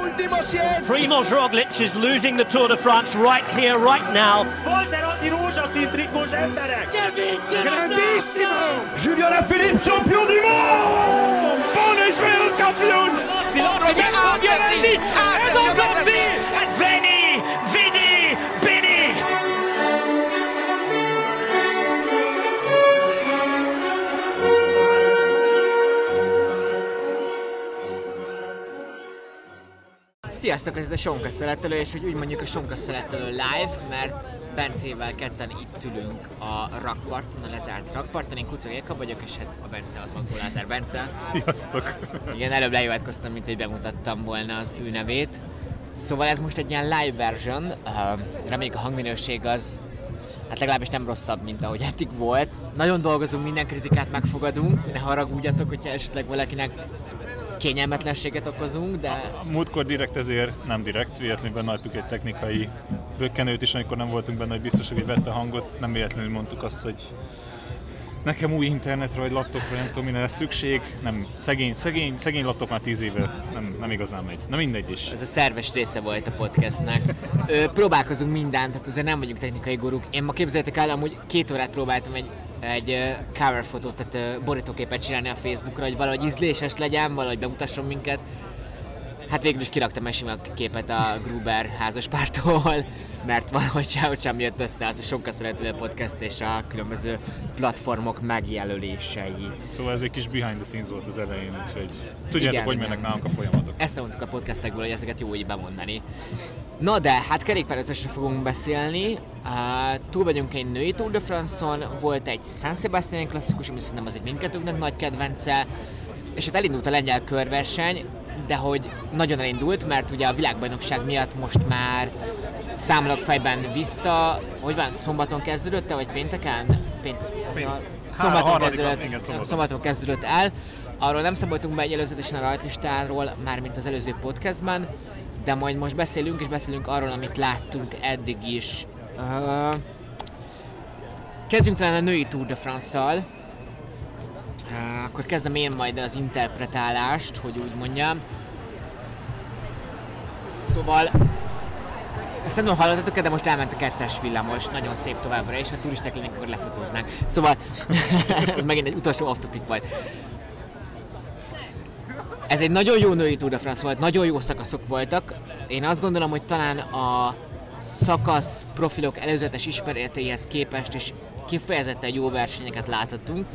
último 100. Primoz Roglic is losing the Tour de France right here, right now. Volter Atti rózsaszín trikós emberek! Grandissimo! Julien Alaphilippe, champion du monde Buon is wereldkampioen! Roberto Sziasztok, ez itt a Sonka Szelettelő, és hogy úgy mondjuk a Sonka Szelettelő live, mert Bencével ketten itt ülünk a rakparton, a lezárt rakparton. Én Kucog Éka vagyok, és hát a Bence az Makó Lázár Bence. Sziasztok! Igen, előbb lejövetkeztem, mint hogy bemutattam volna az ő nevét. Szóval ez most egy ilyen live version, uh, reméljük a hangminőség az hát legalábbis nem rosszabb, mint ahogy eddig volt. Nagyon dolgozunk, minden kritikát megfogadunk, ne haragudjatok, hogyha esetleg valakinek kényelmetlenséget okozunk, de A múltkor direkt ezért, nem direkt, véletlenül hagytuk egy technikai bökkenőt is, amikor nem voltunk benne, hogy biztos, hogy vette a hangot, nem véletlenül mondtuk azt, hogy nekem új internetre vagy laptopra nem tudom, mire lesz szükség. Nem, szegény, szegény, szegény laptop már tíz éve nem, nem igazán megy. Na mindegy is. ez a szerves része volt a podcastnek. Ö, próbálkozunk mindent, tehát azért nem vagyunk technikai guruk. Én ma képzeljétek el, amúgy két órát próbáltam egy, egy cover fotót, tehát borítóképet csinálni a Facebookra, hogy valahogy ízléses legyen, valahogy bemutasson minket. Hát végül is kiraktam sima képet a Gruber házaspártól, mert valahogy sehogy sem jött össze az a sokkal szerető podcast és a különböző platformok megjelölései. Szóval ez egy kis behind the scenes volt az elején, úgyhogy tudjátok, Igen, hogy igen. mennek nálunk a folyamatok. Ezt mondtuk a podcastekből, hogy ezeket jó így bemondani. Na de, hát kerékpározásra fogunk beszélni. Uh, túl vagyunk egy női Tour de France-on, volt egy San Sebastian klasszikus, ami szerintem az egy mindkettőnknek nagy kedvence, és hát elindult a lengyel körverseny, de hogy nagyon elindult, mert ugye a világbajnokság miatt most már számolok fejben vissza, hogy van, szombaton kezdődött vagy pénteken? Pént... Szombaton kezdődött, igen, szombaton. szombaton kezdődött el. Arról nem számoltunk be egy előzetesen a rajtlistáról, már mint az előző podcastban, de majd most beszélünk, és beszélünk arról, amit láttunk eddig is. Uh, kezdjünk talán a női Tour de France-szal. Akkor kezdem én majd az interpretálást, hogy úgy mondjam. Szóval ezt nem tudom, hallottatok de most elment a kettes villamos, nagyon szép továbbra, és ha turisták lennénk, akkor lefotóznánk. Szóval, ez megint egy utolsó off topic volt. Ez egy nagyon jó női Tour de France volt, nagyon jó szakaszok voltak. Én azt gondolom, hogy talán a szakasz profilok előzetes ismeretéhez képest is kifejezetten jó versenyeket láthatunk.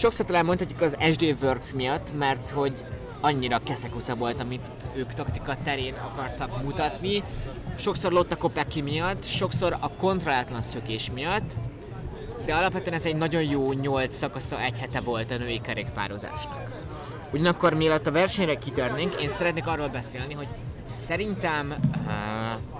Sokszor talán mondhatjuk az SD Works miatt, mert hogy annyira keszekusza volt, amit ők taktika terén akartak mutatni. Sokszor Lotta Kopecky miatt, sokszor a kontrollátlan szökés miatt, de alapvetően ez egy nagyon jó nyolc szakasza egy hete volt a női kerékpározásnak. Ugyanakkor mielőtt a versenyre kitörnénk, én szeretnék arról beszélni, hogy szerintem uh,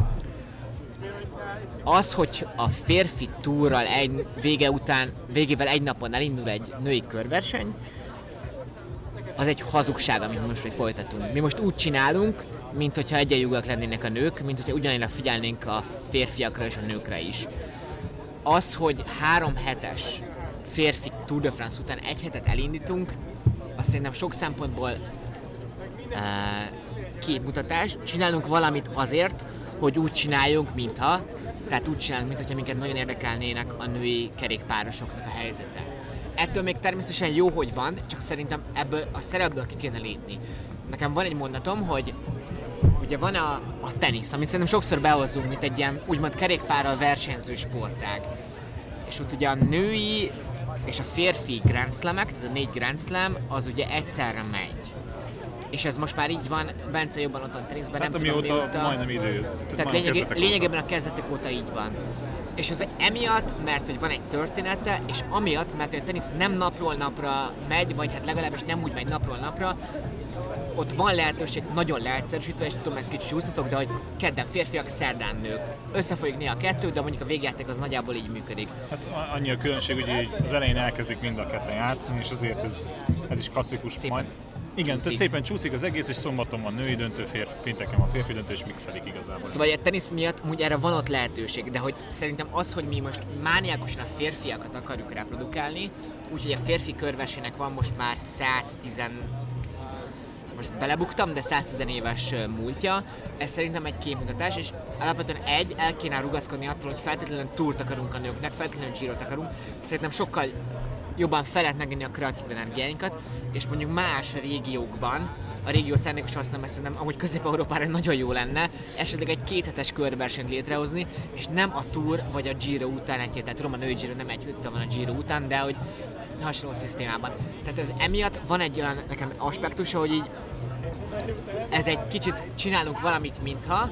az, hogy a férfi túrral egy vége után, végével egy napon elindul egy női körverseny, az egy hazugság, amit most még folytatunk. Mi most úgy csinálunk, mint hogyha egyenjogúak lennének a nők, mint hogyha ugyanannyira figyelnénk a férfiakra és a nőkre is. Az, hogy három hetes férfi Tour de France után egy hetet elindítunk, azt szerintem sok szempontból uh, képmutatás. Csinálunk valamit azért, hogy úgy csináljunk, mintha, tehát úgy csinálunk, mintha minket nagyon érdekelnének a női kerékpárosoknak a helyzete. Ettől még természetesen jó, hogy van, csak szerintem ebből a szerepből ki kéne lépni. Nekem van egy mondatom, hogy ugye van a, a tenisz, amit szerintem sokszor behozunk, mint egy ilyen úgymond kerékpárral versenyző sportág. És ott ugye a női és a férfi Grand Slamek, tehát a négy Grand Slam, az ugye egyszerre megy. És ez most már így van, Bence jobban ott van teniszben, Hát nem tudom mióta. majdnem idő. Tehát lényeg, lényegében a kezdetek óta így van. És ez emiatt, mert hogy van egy története, és amiatt, mert hogy a tenisz nem napról napra megy, vagy hát legalábbis nem úgy megy napról napra, ott van lehetőség, nagyon leegyszerűsítve, és tudom, ezt kicsit csúsztatok, de hogy kedden férfiak, szerdán nők. Összefolyik néha a kettő, de mondjuk a végjáték az nagyjából így működik. Hát a- annyi a különbség, hogy az elején elkezdik mind a ketten játszani, és azért ez, ez is klasszikus Szépen majd. Igen, csúszik. tehát szépen csúszik az egész, és szombaton van női döntő, férfi, pénteken van férfi döntő, és mixelik igazából. Szóval a tenisz miatt úgy erre van ott lehetőség, de hogy szerintem az, hogy mi most mániákusan a férfiakat akarjuk reprodukálni, úgyhogy a férfi körversenynek van most már 110 most belebuktam, de 110 éves múltja, ez szerintem egy képmutatás, és alapvetően egy, el kéne rugaszkodni attól, hogy feltétlenül túrt akarunk a nőknek, feltétlenül Girot akarunk, szerintem sokkal jobban fel lehet megenni a kreatív energiáinkat, és mondjuk más régiókban, a régiót szándékos használom, mert szerintem amúgy Közép-Európára nagyon jó lenne esetleg egy kéthetes körversenyt létrehozni, és nem a Tour vagy a Giro után egy tehát tudom a női Giro nem egy héttel van a Giro után, de hogy hasonló szisztémában. Tehát ez emiatt van egy olyan nekem aspektusa, hogy így ez egy kicsit csinálunk valamit, mintha,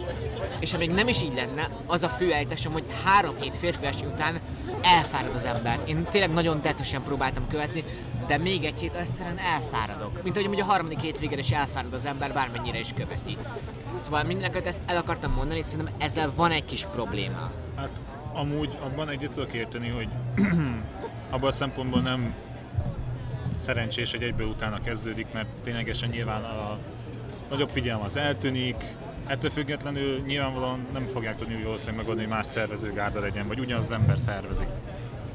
és amíg nem is így lenne, az a fő ejtesem, hogy három hét férfi után elfárad az ember. Én tényleg nagyon decesen próbáltam követni, de még egy hét egyszerűen elfáradok. Mint ahogy amúgy a harmadik hétvégén is elfárad az ember, bármennyire is követi. Szóval mindeneket ezt el akartam mondani, és szerintem ezzel van egy kis probléma. Hát amúgy abban együtt tudok érteni, hogy abban a szempontból nem szerencsés, hogy egyből utána kezdődik, mert ténylegesen nyilván a nagyobb figyelem az eltűnik, ettől függetlenül nyilvánvalóan nem fogják tudni úgy valószínűleg megoldani, hogy más szervezőgárda legyen, vagy ugyanaz az ember szervezik.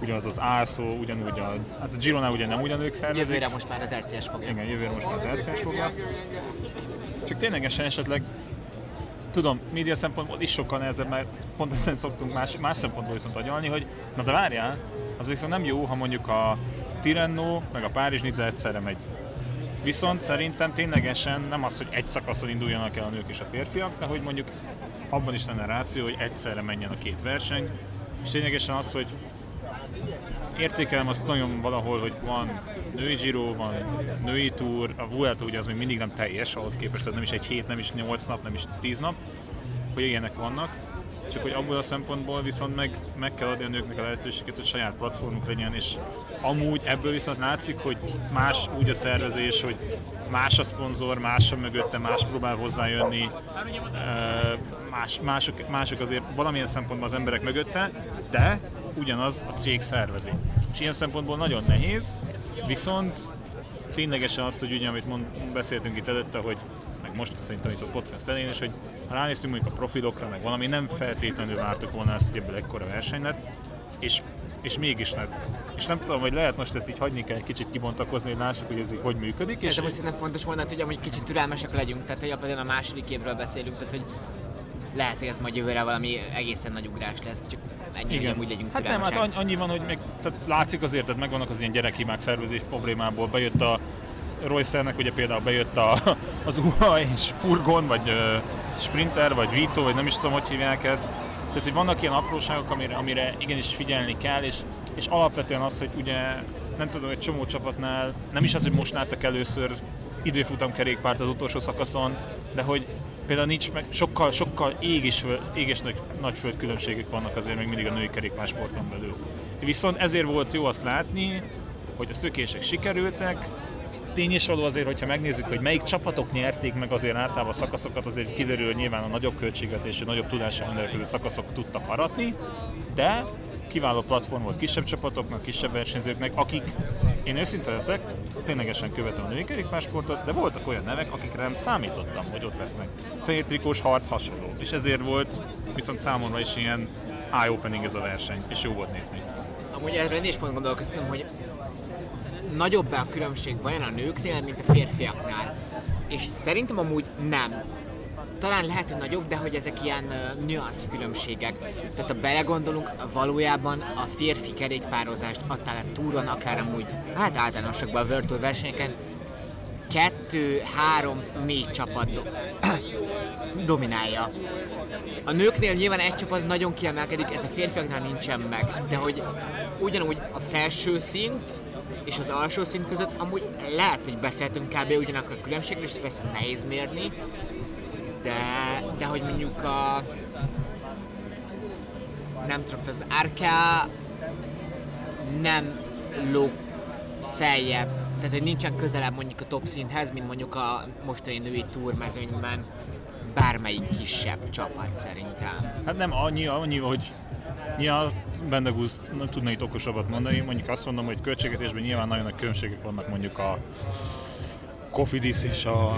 Ugyanaz az ászó, ugyanúgy a, hát a Girona ugye nem ugyanők szervezik. Jövőre most már az RCS fogja. Igen, jövőre most már az RCS fogja. Csak ténylegesen esetleg tudom, média szempontból is sokkal nehezebb, mert pont ezen szoktunk más, más szempontból viszont agyalni, hogy na de várjál, az viszont nem jó, ha mondjuk a Tirreno meg a Párizs Nizza egyszerre megy. Viszont szerintem ténylegesen nem az, hogy egy szakaszon induljanak el a nők és a férfiak, de hogy mondjuk abban is lenne ráció, hogy egyszerre menjen a két verseny, és ténylegesen az, hogy értékelem azt nagyon valahol, hogy van női Giro, van női túr, a Vuelta ugye az még mindig nem teljes ahhoz képest, tehát nem is egy hét, nem is nyolc nap, nem is tíz nap, hogy ilyenek vannak. Csak hogy abból a szempontból viszont meg, meg kell adni a nőknek a lehetőséget, hogy saját platformuk legyen, és amúgy ebből viszont látszik, hogy más úgy a szervezés, hogy más a szponzor, más a mögötte, más próbál hozzájönni, más, mások, mások azért valamilyen szempontból az emberek mögötte, de ugyanaz a cég szervezi. És ilyen szempontból nagyon nehéz, viszont ténylegesen azt, hogy ugye, amit mond, beszéltünk itt előtte, hogy meg most szerintem itt a podcast elején is, hogy ha ránéztünk mondjuk a profilokra, meg valami, nem feltétlenül vártuk volna ezt, hogy ebből ekkora verseny lett, és, és mégis lett. És nem tudom, hogy lehet most ezt így hagyni kell egy kicsit kibontakozni, hogy lássuk, hogy ez így hogy működik. És És amúgy szerintem fontos volna, hogy amúgy kicsit türelmesek legyünk, tehát hogy például a második évről beszélünk, tehát hogy lehet, hogy ez majd jövőre valami egészen nagy ugrás lesz, csak ennyi, hogy amúgy legyünk Hát nem, hát annyi- van, hogy meg, tehát látszik azért, tehát megvannak az ilyen gyerekhibák szervezés problémából. Bejött a Royce-nek ugye például bejött a, az UA és furgon, vagy ö, sprinter, vagy Vito, vagy nem is tudom, hogy hívják ezt. Tehát, hogy vannak ilyen apróságok, amire, amire igenis figyelni kell, és, és alapvetően az, hogy ugye nem tudom, egy csomó csapatnál, nem is az, hogy most láttak először időfutam kerékpárt az utolsó szakaszon, de hogy például nincs meg, sokkal, sokkal ég és, ég és nagy, nagy földkülönbségek vannak azért még mindig a női kerékpársporton belül. Viszont ezért volt jó azt látni, hogy a szökések sikerültek, tény is való azért, hogyha megnézzük, hogy melyik csapatok nyerték meg azért általában a szakaszokat, azért kiderül, hogy nyilván a nagyobb költségvetésű, nagyobb tudással rendelkező szakaszok tudtak aratni, de kiváló platform volt kisebb csapatoknak, kisebb versenyzőknek, akik, én őszinte leszek, ténylegesen követem a női kerékpársportot, de voltak olyan nevek, akikre nem számítottam, hogy ott lesznek. Fehér trikós harc hasonló, és ezért volt viszont számomra is ilyen eye-opening ez a verseny, és jó volt nézni. Amúgy erről én is pont gondolkoztam, hogy nagyobb a különbség vajon a nőknél, mint a férfiaknál. És szerintem amúgy nem. Talán lehet, hogy nagyobb, de hogy ezek ilyen uh, nüanszi különbségek. Tehát ha belegondolunk, valójában a férfi kerékpározást akár a túron, akár amúgy, hát általánosakban a Tour versenyeken, kettő, három, négy csapat do- dominálja. A nőknél nyilván egy csapat nagyon kiemelkedik, ez a férfiaknál nincsen meg, de hogy ugyanúgy a felső szint és az alsó szint között amúgy lehet, hogy beszéltünk kb. ugyanakkor a különbségről, és persze nehéz mérni, de, de hogy mondjuk a nem tudom, az RK nem lóg feljebb, tehát hogy nincsen közelebb mondjuk a top szinthez, mint mondjuk a mostani női túrmezőnyben bármelyik kisebb csapat szerintem. Hát nem annyi, annyi, hogy Ja, Bendegúz tudna itt okosabbat mondani. Mondjuk azt mondom, hogy költségvetésben nyilván nagyon nagy különbségek vannak mondjuk a Cofidis és a,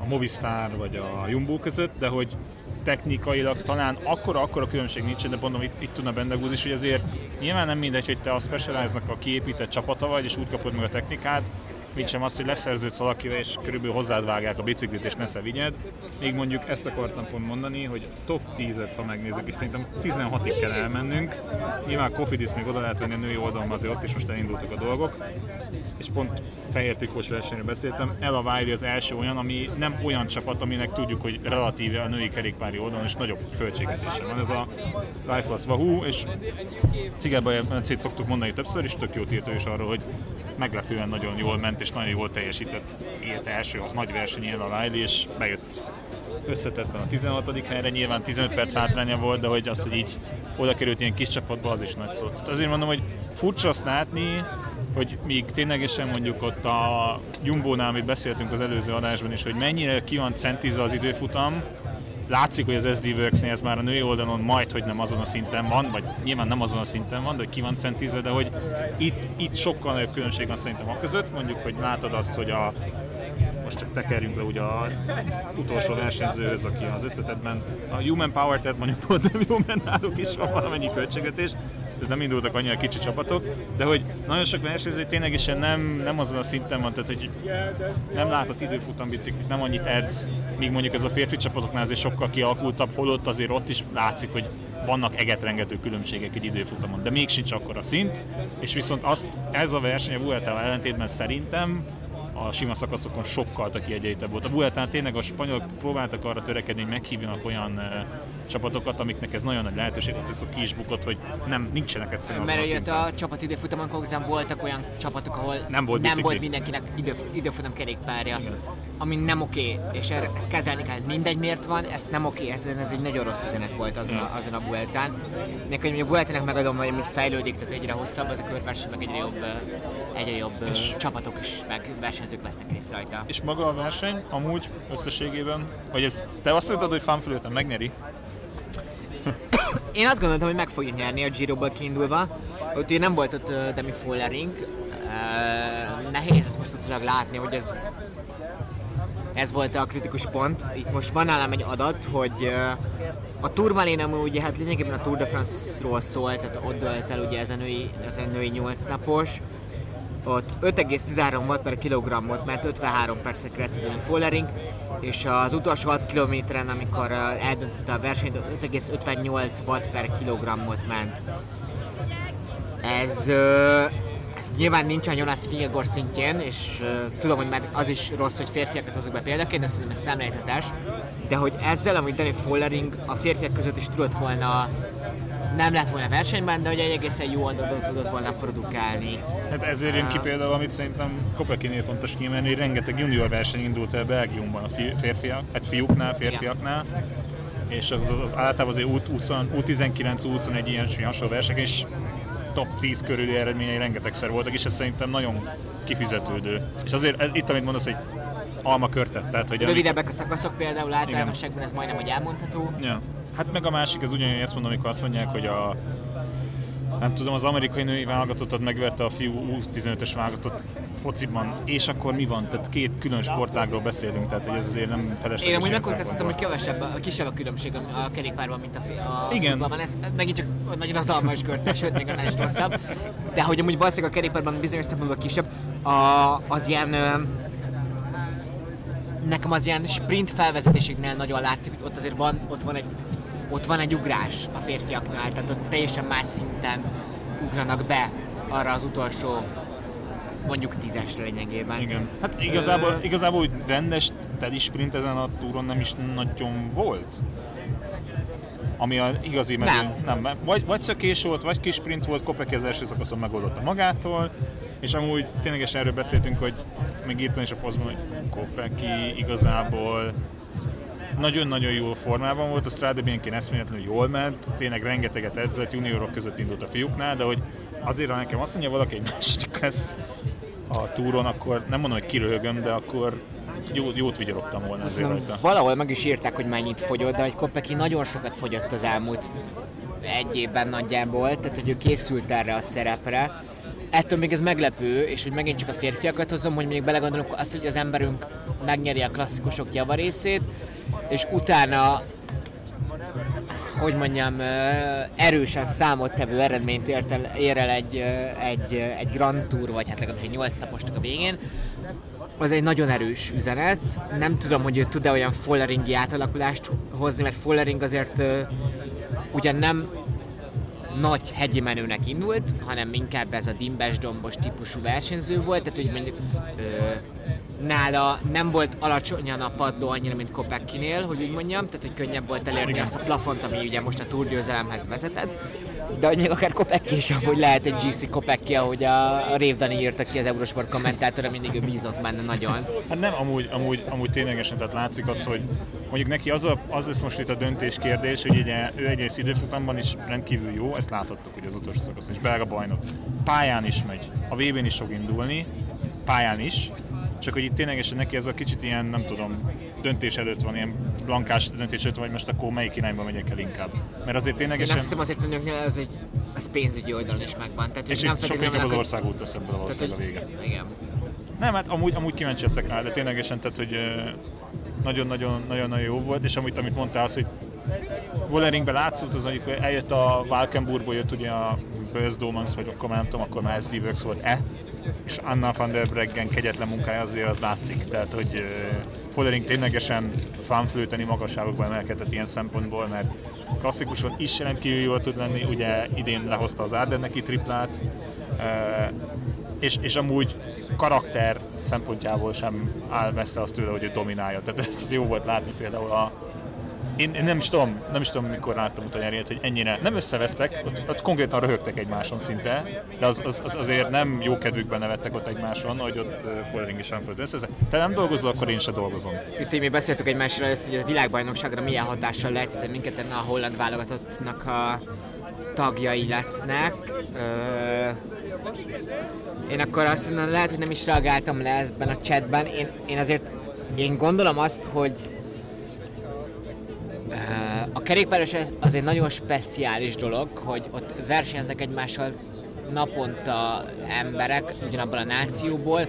a Movistar vagy a Jumbo között, de hogy technikailag talán akkora, akkora különbség nincsen, de mondom, itt, itt tudna Bendegúz is, hogy azért nyilván nem mindegy, hogy te a Specialized-nak a kiépített csapata vagy, és úgy kapod meg a technikát, mint sem azt, hogy leszerződsz valakivel, és körülbelül hozzád vágják a biciklit, és nesze vigyed. Még mondjuk ezt akartam pont mondani, hogy top 10-et, ha megnézzük, és szerintem 16-ig kell elmennünk. Nyilván Kofidis még oda lehet venni a női oldalon, azért ott is most elindultak a dolgok. És pont fehér trikós versenyről beszéltem, Ella Wiley az első olyan, ami nem olyan csapat, aminek tudjuk, hogy relatíve a női kerékpári oldalon is nagyobb költségvetése van. Ez a Lifeless Wahoo, és Cigerbe Bencét szoktuk mondani többször, és tök jót írt is arról, hogy meglepően nagyon jól ment, és nagyon jól teljesített élt első a nagy versenyén a Wiley, és bejött összetettben a 16. helyre, nyilván 15 perc hátránya volt, de hogy az, hogy így oda került ilyen kis csapatba, az is nagy szó. Tehát azért mondom, hogy furcsa azt látni, hogy míg ténylegesen mondjuk ott a Jumbo-nál, amit beszéltünk az előző adásban is, hogy mennyire ki van centizve az időfutam, látszik, hogy az SD works ez már a női oldalon majd, hogy nem azon a szinten van, vagy nyilván nem azon a szinten van, de hogy ki van centizve, de hogy itt, itt sokkal nagyobb különbség van szerintem a között, mondjuk, hogy látod azt, hogy a most csak tekerjünk le ugye a utolsó versenyzőhöz, aki az összetetben a Human Power, tehát mondjuk pont nem Human náluk is van valamennyi költségvetés, tehát nem indultak annyira kicsi csapatok, de hogy nagyon sok versenyző ténylegesen nem, nem azon a szinten van, tehát hogy nem látott időfutam biciklit, nem annyit edz, míg mondjuk ez a férfi csapatoknál azért sokkal kialakultabb, holott azért ott is látszik, hogy vannak egetrengető különbségek egy időfutamon, de még sincs akkor a szint, és viszont azt, ez a verseny a Vuelta ellentétben szerintem a sima szakaszokon sokkal kiegyenlítebb volt. A Vueltán tényleg a spanyolok próbáltak arra törekedni, hogy meghívjanak olyan uh, csapatokat, amiknek ez nagyon nagy lehetőség, ott ez a ki is bukott, hogy nem, nincsenek egyszerűen Mert a jött szinten. a csapat időfutamon konkrétan voltak olyan csapatok, ahol Nem volt nem bicikli. volt mindenkinek idő, időfutam kerékpárja. Igen. Ami nem oké, és erre, ezt kezelni kell. Mindegy miért van, ez nem oké, ez, ez egy nagyon rossz üzenet volt azon a, azon a Vueltán. Nekem hogy a Vueltának megadom, hogy fejlődik, tehát egyre hosszabb az a körverseny, meg egyre jobb, ö, egyre jobb ö, csapatok is, meg versenyzők vesznek részt rajta. És maga a verseny amúgy összességében, vagy ez, te azt mondtad, hogy fanfülőten megnyeri? Én azt gondoltam, hogy meg fogja nyerni a Giro-ból kiindulva. Ugye nem volt ott uh, Demi Follering. Uh, nehéz ezt most utólag látni, hogy ez ez volt a kritikus pont. Itt most van nálam egy adat, hogy uh, a Tourmaline amúgy ugye hát lényegében a Tour de France-ról szólt, tehát ott dölt el ugye ez a női, ez a női 8 napos. Ott 5,13 watt per kilogrammot, mert 53 percet keresztül Demi Follering, és az utolsó 6 kilométeren, amikor eldöntötte a versenyt, ott 5,58 watt per kilogrammot ment. Ez, ez nyilván nincsen Jonas Fingegor szintjén, és tudom, hogy már az is rossz, hogy férfiakat hozok be példaként, de szerintem ez szemléltetés. De hogy ezzel, amit Danny Follering a férfiak között is tudott volna nem lett volna versenyben, de hogy egy egészen jó adatot tudott volna produkálni. Hát ezért jön ki például, amit szerintem Kopekinél fontos kiemelni, hogy rengeteg junior verseny indult el Belgiumban a fi- férfiak, hát fiúknál, férfiaknál, és az, az, az általában azért U20, U19-21 ilyen hasonló verseny, és top 10 körüli eredményei rengetegszer voltak, és ez szerintem nagyon kifizetődő. És azért itt, amit mondasz, hogy alma körtet, tehát hogy amik- Rövidebbek a szakaszok például általánosságban ez majdnem, hogy elmondható. Ja. Hát meg a másik, ez ugyanúgy ezt mondom, amikor azt mondják, hogy a nem tudom, az amerikai női válogatottat megverte a fiú U15-ös válogatott fociban, és akkor mi van? Tehát két külön sportágról beszélünk, tehát hogy ez azért nem felesleges. Én amúgy megkockáztatom, hogy kevesebb, a kisebb a különbség a kerékpárban, mint a, fi- a Igen. futballban. Ez megint csak nagyon az alma is körte, sőt, még annál is rosszabb. De hogy amúgy valószínűleg a kerékpárban bizonyos szempontból kisebb, a, az ilyen nekem az ilyen sprint felvezetéseknél nagyon látszik, hogy ott azért van, ott van egy, ott van egy ugrás a férfiaknál, tehát ott teljesen más szinten ugranak be arra az utolsó mondjuk tízesre lényegében. Igen. Hát igazából, igazából úgy rendes teli sprint ezen a túron nem is nagyon volt. Ami a igazi mező, Nem. nem. nem. Vagy, vagy szökés volt, vagy kis sprint volt, Kopek az első szakaszon megoldotta magától, és amúgy ténylegesen erről beszéltünk, hogy még írtam is a posztban, hogy Kopeki igazából nagyon-nagyon jó formában volt, a Bianchi eszméletlenül jól ment, tényleg rengeteget edzett, juniorok között indult a fiúknál, de hogy azért, ha nekem azt mondja valaki, egy második lesz a túron, akkor nem mondom, hogy kiröhögöm, de akkor jó, jót vigyorogtam volna azért rajta. valahol meg is írták, hogy mennyit fogyott, de hogy Kopecky nagyon sokat fogyott az elmúlt egy évben nagyjából, tehát hogy ő készült erre a szerepre. Ettől még ez meglepő, és hogy megint csak a férfiakat hozom, hogy még belegondolunk azt, hogy az emberünk megnyeri a klasszikusok javarészét, és utána hogy mondjam, erősen számottevő eredményt ért el, ér el egy, egy, egy Grand Tour, vagy hát legalábbis egy 8 naposnak a végén, az egy nagyon erős üzenet. Nem tudom, hogy ő tud-e olyan folleringi átalakulást hozni, mert follering azért ugyan nem nagy hegyi menőnek indult, hanem inkább ez a dimbes dombos típusú versenyző volt, tehát hogy mondjuk ö, nála nem volt alacsonyan a padló annyira, mint Kopeckinél, hogy úgy mondjam, tehát hogy könnyebb volt elérni azt a plafont, ami ugye most a Tour győzelemhez vezetett, de hogy még akár Kopecki is amúgy lehet egy GC Kopecki, ahogy a, a Rév Dani írta ki az Eurosport kommentátora, mindig ő bízott benne nagyon. Hát nem, amúgy, amúgy, amúgy ténylegesen, tehát látszik az, hogy mondjuk neki az, a, az lesz most itt a döntés kérdés, hogy ugye, ő egyrészt időfutamban is rendkívül jó, ezt láthattuk hogy az utolsó szakaszon is, belga bajnok. Pályán is megy, a VB-n is fog indulni, pályán is, csak hogy itt ténylegesen neki ez a kicsit ilyen, nem tudom, döntés előtt van, ilyen blankás döntés előtt van, hogy most akkor melyik irányba megyek el inkább. Mert azért Én ténylegesen, azt hiszem azért a nőknél ez, egy, ez pénzügyi oldalon is megvan. Tehát, hogy és nem itt sok feltétlenül inkább az vannak- országút lesz ebből valószínűleg a vége. hogy, igen. Nem, hát amúgy, amúgy kíváncsi leszek rá, de ténylegesen, tehát, hogy nagyon-nagyon-nagyon jó volt, és amit, amit mondtál, az, hogy Wolleringben látszott, az hogy eljött a Valkenburgból, jött ugye a Börs Domans, vagy akkor már nem tudom, akkor már SD Works volt E, és Anna van der Breggen kegyetlen munkája azért az látszik, tehát hogy Follering ténylegesen fanflőteni magasságokba emelkedett ilyen szempontból, mert klasszikusan is rendkívül jól tud lenni, ugye idén lehozta az Ardenneki triplát, és, és amúgy karakter szempontjából sem áll messze azt tőle, hogy ő dominálja. Tehát ez jó volt látni például a, én, én nem is tudom, nem is tudom, mikor láttam utoljára hogy ennyire nem összevesztek, ott, ott konkrétan röhögtek egymáson szinte, de az, az, az azért nem jó kedvükben nevettek ott egymáson, hogy ott uh, nem föld össze. Te nem dolgozol, akkor én se dolgozom. Itt mi beszéltük egymásról, ezt, hogy a világbajnokságra milyen hatással lehet, hiszen minket a holland válogatottnak a tagjai lesznek. Ö, én akkor azt mondom, lehet, hogy nem is reagáltam le ebben a chatben. Én, én azért én gondolom azt, hogy a kerékpáros ez az egy nagyon speciális dolog, hogy ott versenyeznek egymással naponta emberek ugyanabban a nációból,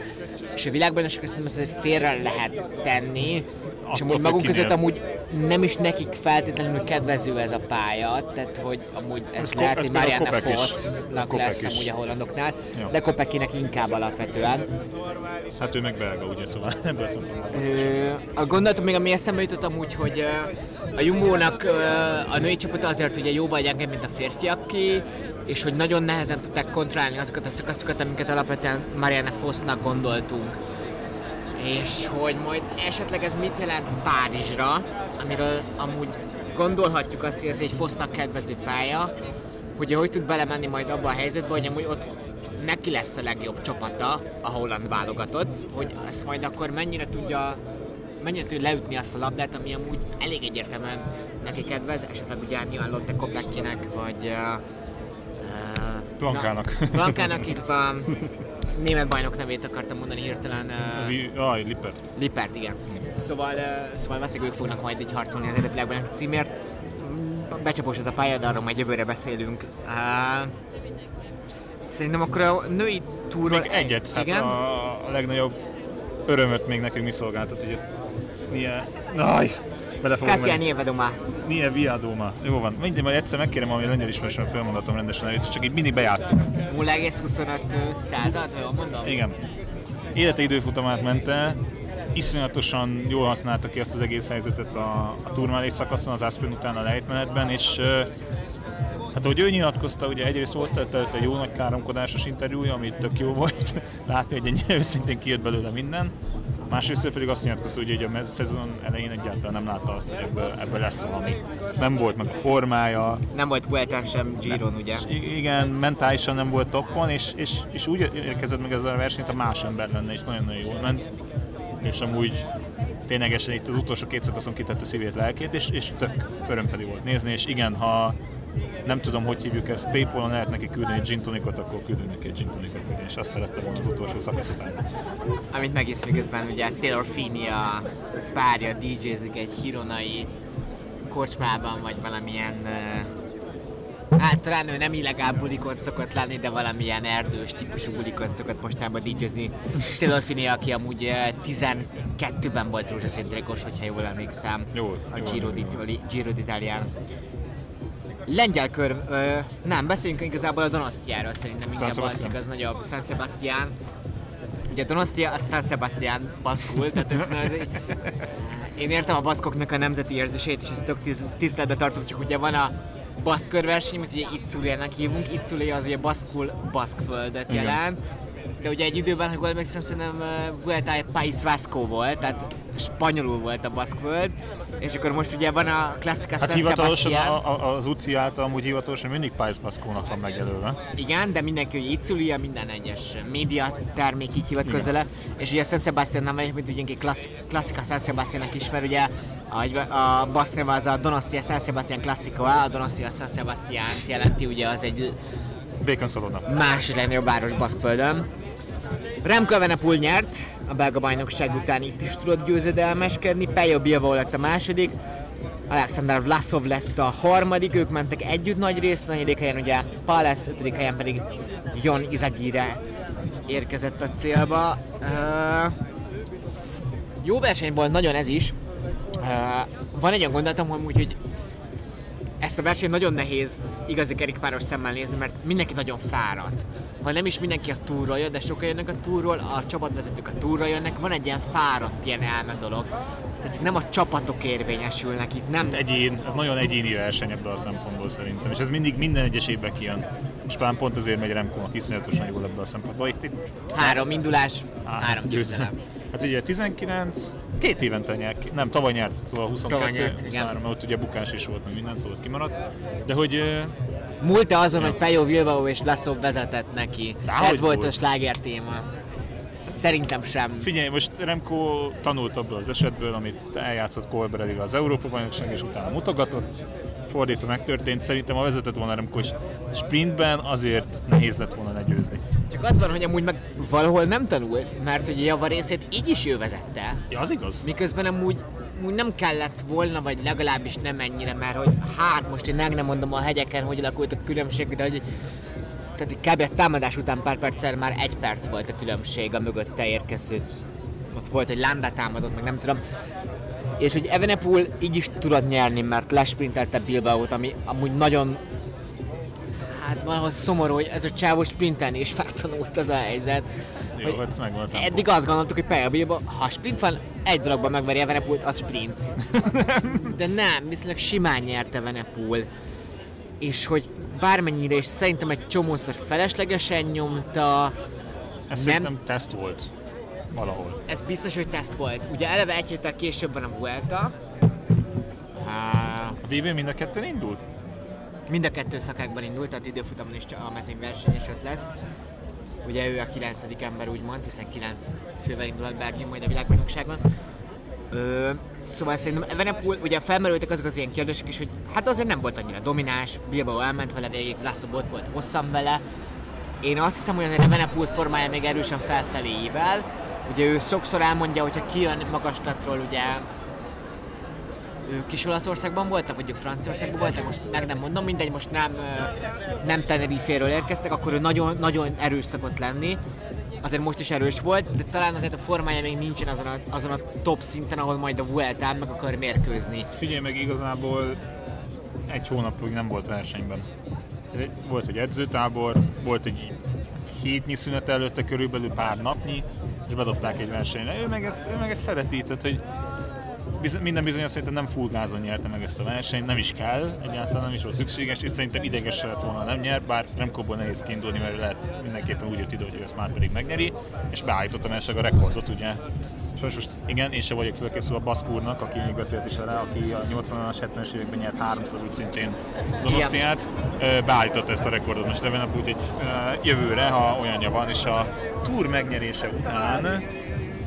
és a világbajnokságra szerintem ezt félre lehet tenni, és amúgy maguk között amúgy nem is nekik feltétlenül kedvező ez a pálya, tehát hogy amúgy ez, Ez lehet, hogy Marianne. Fossnak lesz is. amúgy a hollandoknál, Ja. de Kopekinek inkább alapvetően. Hát ő meg belga, ugye, szóval ebből a szempontból. A gondolatom még, ami eszembe jutott amúgy, hogy a Jumbo-nak a női csapata azért ugye jóval gyengébb, mint a férfiaké, és hogy nagyon nehezen tudták kontrollálni azokat a szakaszokat, amiket alapvetően Marianne Fossnak gondoltunk. És hogy majd esetleg ez mit jelent Párizsra, amiről amúgy gondolhatjuk azt, hogy ez egy Fossnak kedvező pálya, hogy hogy tud belemenni majd abba a helyzetbe, hogy amúgy ott neki lesz a legjobb csapata, a holland válogatott, hogy ezt majd akkor mennyire tudja mennyire tud leütni azt a labdát, ami amúgy elég egyértelműen neki kedvez, esetleg ugye nyilván Lotte Kopeckinek, vagy uh, Blankának. Na, Blankának, illetve német bajnok nevét akartam mondani hirtelen. Uh, Aj, Lippert. Lippert, igen. Szóval, uh, szóval valószínűleg ők fognak majd így harcolni az eredetilegben a címért. Mm, Becsapós ez a pálya, de arról majd jövőre beszélünk. Uh, szerintem akkor a női túról... Még egyet, hát igen? a, a legnagyobb örömöt még nekünk mi szolgáltat, hogy Nie... Naj! Bele fogom Cassian menni. Nie Viadoma. Jó van, mindig majd egyszer megkérem, ami lengyel ismerősen felmondatom rendesen előtt, csak így mindig bejátszuk. 0,25 század, ha jól mondom? Igen. Élete időfutamát ment el, iszonyatosan jól használta ki azt az egész helyzetet a, a turmálés szakaszon, az Aspen után a lejtmenetben, és hát ahogy ő nyilatkozta, ugye egyrészt volt előtt egy jó nagy káromkodásos interjúja, ami tök jó volt látni, hogy ennyire őszintén kijött belőle minden. Másrészt pedig azt nyilatkozta, hogy ugye a szezon elején egyáltalán nem látta azt, hogy ebből, ebből lesz valami. Nem volt meg a formája, Nem volt Vueltán sem Giron, ugye? I- igen, mentálisan nem volt toppon, és, és, és úgy érkezett meg ezzel a versenyt, a más ember lenne, és nagyon-nagyon jól ment. És amúgy ténylegesen itt az utolsó két szakaszon kitette szívét, lelkét, és, és tök örömteli volt nézni, és igen, ha nem tudom, hogy hívjuk ezt, Paypal-on lehet neki küldeni egy gin tonicot, akkor küldünk neki egy gin tonicot, és azt szerette volna az utolsó szakasz után. Amit megisz miközben ugye Taylor Finney a párja DJ-zik egy hironai kocsmában, vagy valamilyen uh, Hát talán ő nem illegál bulikon szokott lenni, de valamilyen erdős típusú bulikon szokott mostanában DJ-zni. Taylor Finney, aki amúgy eh, 12-ben volt rózsaszín hogyha jól emlékszem. Jól, A Giro, Giro d'Italián. Lengyel kör... Ö, nem, beszéljünk igazából a Donostiáról szerintem inkább az, az nagyobb. San Sebastian. Ugye Donostia, az San Sebastian baszkul, tehát ez, ez én értem a baszkoknak a nemzeti érzését, és ezt tök tiz, tiszteletbe tartom, csak ugye van a baszk körverseny, amit ugye Itzulének hívunk. Itzulé az ugye baszkul baszkföldet jelent. De ugye egy időben, ha jól emlékszem, szerintem Vuelta País Vasco volt, tehát spanyolul volt a baszkföld, és akkor most ugye van a klasszika Hát San hivatalosan a, a, az UCI által amúgy hivatalosan mindig Pais Baszkónak van megjelölve. Igen, de mindenki, hogy Itzulia, minden egyes média termék így hivatkozza le. És ugye San Sebastian nem vagy, mint ugye egy klassz, klasszika San Sebastiannak is, mert ugye a, a bassz neve az a Donostia San Sebastian Classico, a Donostia San Sebastian jelenti, ugye az egy Bacon Szalonna. második legnagyobb város Baszkföldön. Remco Evenepoel nyert, a belga bajnokság után itt is tudott győzedelmeskedni, Pejo Bilbao lett a második, Alexander Vlasov lett a harmadik, ők mentek együtt nagy részt, negyedik helyen ugye Pales, ötödik helyen pedig Jon Izagire érkezett a célba. Uh, jó verseny volt nagyon ez is. Uh, van egy olyan gondolatom, hogy, hogy ezt a versenyt nagyon nehéz igazi kerékpáros szemmel nézni, mert mindenki nagyon fáradt. Ha nem is mindenki a túról jön, de sokan jönnek a túról, a csapatvezetők a túról jönnek, van egy ilyen fáradt, ilyen elme dolog. Tehát itt nem a csapatok érvényesülnek, itt nem Egyén, ez nagyon egyéni verseny ebből a szempontból szerintem, és ez mindig minden egyes évben kijön. És talán pont azért megy Remkónak iszonyatosan jól ebből a szempontból. Itt, itt három indulás, Á, három győzelem. Hát ugye 19, két évente nyer, ki- nem, tavaly nyert, szóval 22, Tavaly nyert, igen. 23, mert ott ugye bukás is volt, meg minden, szóval kimaradt. De hogy ö, Múlt-e azon, hogy Pejo Bilbao és Laszov vezetett neki? Dehogy Ez volt a múlt. sláger téma. Szerintem sem. figyelj, most Remco tanult abból az esetből, amit eljátszott Colbrelli az Európa bajnokság, és utána mutogatott, fordítva megtörtént. Szerintem a vezetett volna Remco sprintben, azért nehéz lett volna legyőzni. Csak az van, hogy amúgy meg valahol nem tanult, mert ugye javarészét így is ő vezette. Ja, az igaz? Miközben amúgy, amúgy nem kellett volna, vagy legalábbis nem ennyire, mert hogy hát most én meg nem mondom a hegyeken, hogy alakult a különbség, de hogy tehát kb. a támadás után pár perccel már egy perc volt a különbség a mögötte érkező. Ott volt, hogy Landa támadott, meg nem tudom. És hogy Evenepoel így is tudott nyerni, mert lesprintelte Bilbaót, ami amúgy nagyon Hát valahol szomorú, hogy ez a csávó sprintelni is megtanult az a helyzet. Jó, hogy hát a tempó. Eddig azt gondoltuk, hogy Peja Bilbao, ha sprint van, egy dologban megveri Evenepoel, az sprint. De nem, viszonylag simán nyerte Evenepoel. És hogy bármennyire is szerintem egy csomószor feleslegesen nyomta, Ez nem- szerintem teszt volt. Valahol. ez biztos, hogy teszt volt. Ugye eleve egy héttel később van a Vuelta, A VB mind a kettőn indul? Mind a kettő szakákban indult, tehát időfutamon is a mezőnyverseny is ott lesz. Ugye ő a kilencedik ember úgymond, hiszen kilenc fővel indulhat Belgium majd a világbajnokságon. Szóval szerintem Evenepoel, ugye felmerültek azok az ilyen kérdések is, hogy hát azért nem volt annyira domináns, Bilbao elment vele végig, Laszlo ott volt hosszan vele. Én azt hiszem, hogy azért Evenepoel formája még erősen felfelé ível. Ugye ő sokszor elmondja, hogyha kijön magaslatról, ugye ő kis Olaszországban voltak, ők Franciaországban voltak, most meg nem mondom, mindegy, most nem, nem Tenerife-ről érkeztek, akkor ő nagyon, nagyon erős szokott lenni. Azért most is erős volt, de talán azért a formája még nincsen azon a, azon a top szinten, ahol majd a Vueltán meg akar mérkőzni. Figyelj meg, igazából egy hónapig nem volt versenyben. Volt egy edzőtábor, volt egy hétnyi szünet előtte körülbelül pár napnyi, és bedobták egy versenyre. Ő meg ezt, ő meg ezt szereti, tehát hogy biz- minden bizonyos szerintem nem full gázon nyerte meg ezt a versenyt, nem is kell, egyáltalán nem is volt szükséges, és szerintem ideges lett volna nem nyer, bár Remkóból nehéz kiindulni, mert lehet mindenképpen úgy jött ide, hogy ezt már pedig megnyeri, és beállította mellesleg a rekordot, ugye. Sajnos most igen, én sem vagyok fölkészülve a Baszkúrnak, aki még beszélt is rá, aki a 80-as, 70-es években nyert háromszor úgy szintén Donostiát, Ö, beállította ezt a rekordot most ebben nap, úgyhogy jövőre, ha olyanja van, és a túr megnyerése után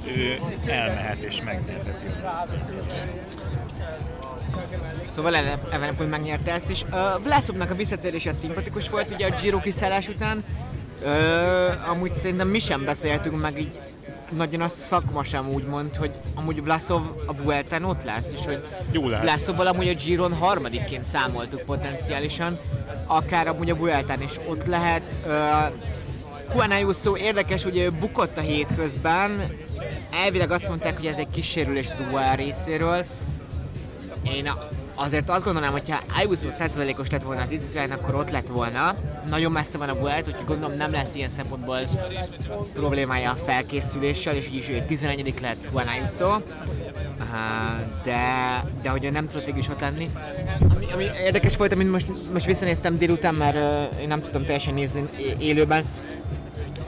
ő elmehet és megnyerheti. Szóval Eve- Evenepoel megnyerte ezt is. Uh, Vlaszovnak a visszatérése szimpatikus volt ugye a Giro kiszállás után. Uh, amúgy szerintem mi sem beszéltünk meg így nagyon a szakma sem úgy mond, hogy amúgy Vlaszov a Vueltán ott lesz, és hogy. Vlaszovval amúgy a Giron harmadikként számoltuk potenciálisan, akár amúgy a Vueltán is ott lehet. Uh, Juan Ayuso érdekes, ugye ő bukott a hétközben, elvileg azt mondták, hogy ez egy kísérülés Zuá részéről, én azért azt gondolom, hogyha Ayuso 100%-os lett volna az Izrael, akkor ott lett volna. Nagyon messze van a Vuelt, úgyhogy gondolom nem lesz ilyen szempontból problémája a felkészüléssel, és így is ő 11 lett Juan Ayuso. De, de hogy nem tudott is ott lenni. Ami, ami érdekes volt, amit most, most visszanéztem délután, mert én nem tudtam teljesen nézni élőben,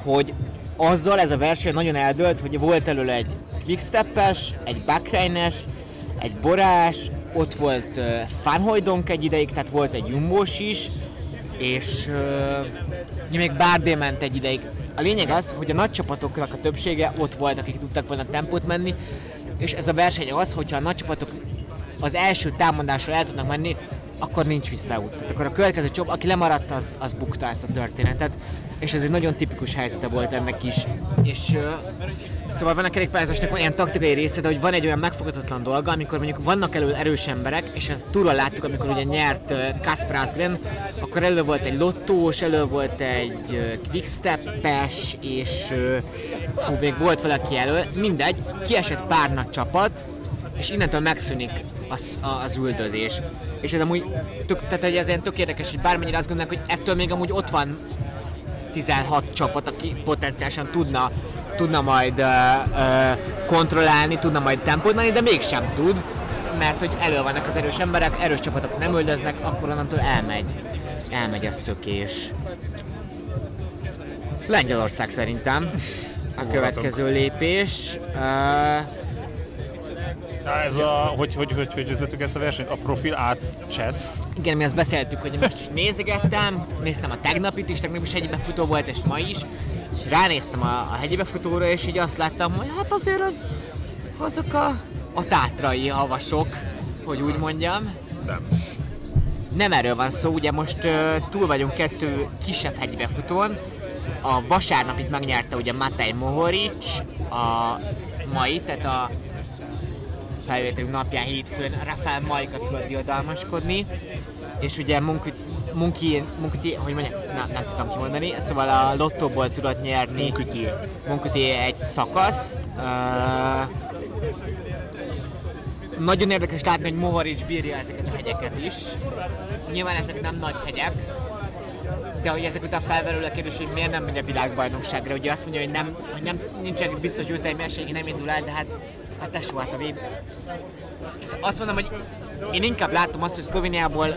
hogy azzal ez a verseny nagyon eldőlt, hogy volt előle egy quicksteppes, egy backreines, egy borás, ott volt uh, Fanhojdonk egy ideig, tehát volt egy jumbós is, és uh, még Bárdé ment egy ideig. A lényeg az, hogy a nagy csapatoknak a többsége ott volt, akik tudtak volna tempót menni, és ez a verseny az, hogyha a nagy csapatok az első támadásra el tudnak menni, akkor nincs visszaút. Tehát akkor a következő csapat, aki lemaradt, az, az bukta ezt a történetet. És ez egy nagyon tipikus helyzete volt ennek is. És uh, szóval van a kerékpályázásnak ilyen taktikai része, de hogy van egy olyan megfoghatatlan dolga, amikor mondjuk vannak elő erős emberek, és ezt túlra láttuk, amikor ugye nyert uh, Kasper Asgren, akkor elő volt egy lottós, elő volt egy uh, quickstep-es, és uh, hú, még volt valaki elő, mindegy, kiesett pár nagy csapat, és innentől megszűnik az, az üldözés. És ez amúgy, tök, tehát hogy ez ilyen tök érdekes, hogy bármennyire azt gondolják, hogy ettől még amúgy ott van 16 csapat, aki potenciálisan tudna, tudna majd uh, kontrollálni, tudna majd tempót menni, de mégsem tud, mert hogy elő vannak az erős emberek, erős csapatok nem üldöznek, akkor onnantól elmegy. Elmegy a szökés. Lengyelország szerintem a következő lépés. Uh, ez a, hogy, hogy, hogy, hogy vezetük ezt a versenyt? A profil át csesz. Igen, mi azt beszéltük, hogy most is nézegettem, néztem a tegnapit is, tegnap is hegyi befutó volt, és ma is, és ránéztem a, a hegyi befutóra, és így azt láttam, hogy hát azért az, azok a, a tátrai havasok, hogy úgy mondjam. Nem. Nem erről van szó, ugye most uh, túl vagyunk kettő kisebb hegyi befutón. A vasárnapit megnyerte ugye Matej Mohoric, a mai, tehát a felvételünk napján hétfőn Rafael Majka tudott diadalmaskodni, és ugye Munki, Munki, Munki hogy mondjam, na, nem tudom kimondani, szóval a lottóból tudott nyerni Munkuti. Munkuti egy szakaszt. Uh, nagyon érdekes látni, hogy Mohoric bírja ezeket a hegyeket is. Nyilván ezek nem nagy hegyek, de hogy ezek után felmerül a kérdés, hogy miért nem megy a világbajnokságra. Ugye azt mondja, hogy, nem, hogy nem, nincsen biztos győzelmi esély, nem indul el, de hát, hát tesó, hát a vb. Azt mondom, hogy én inkább látom azt, hogy Szlovéniából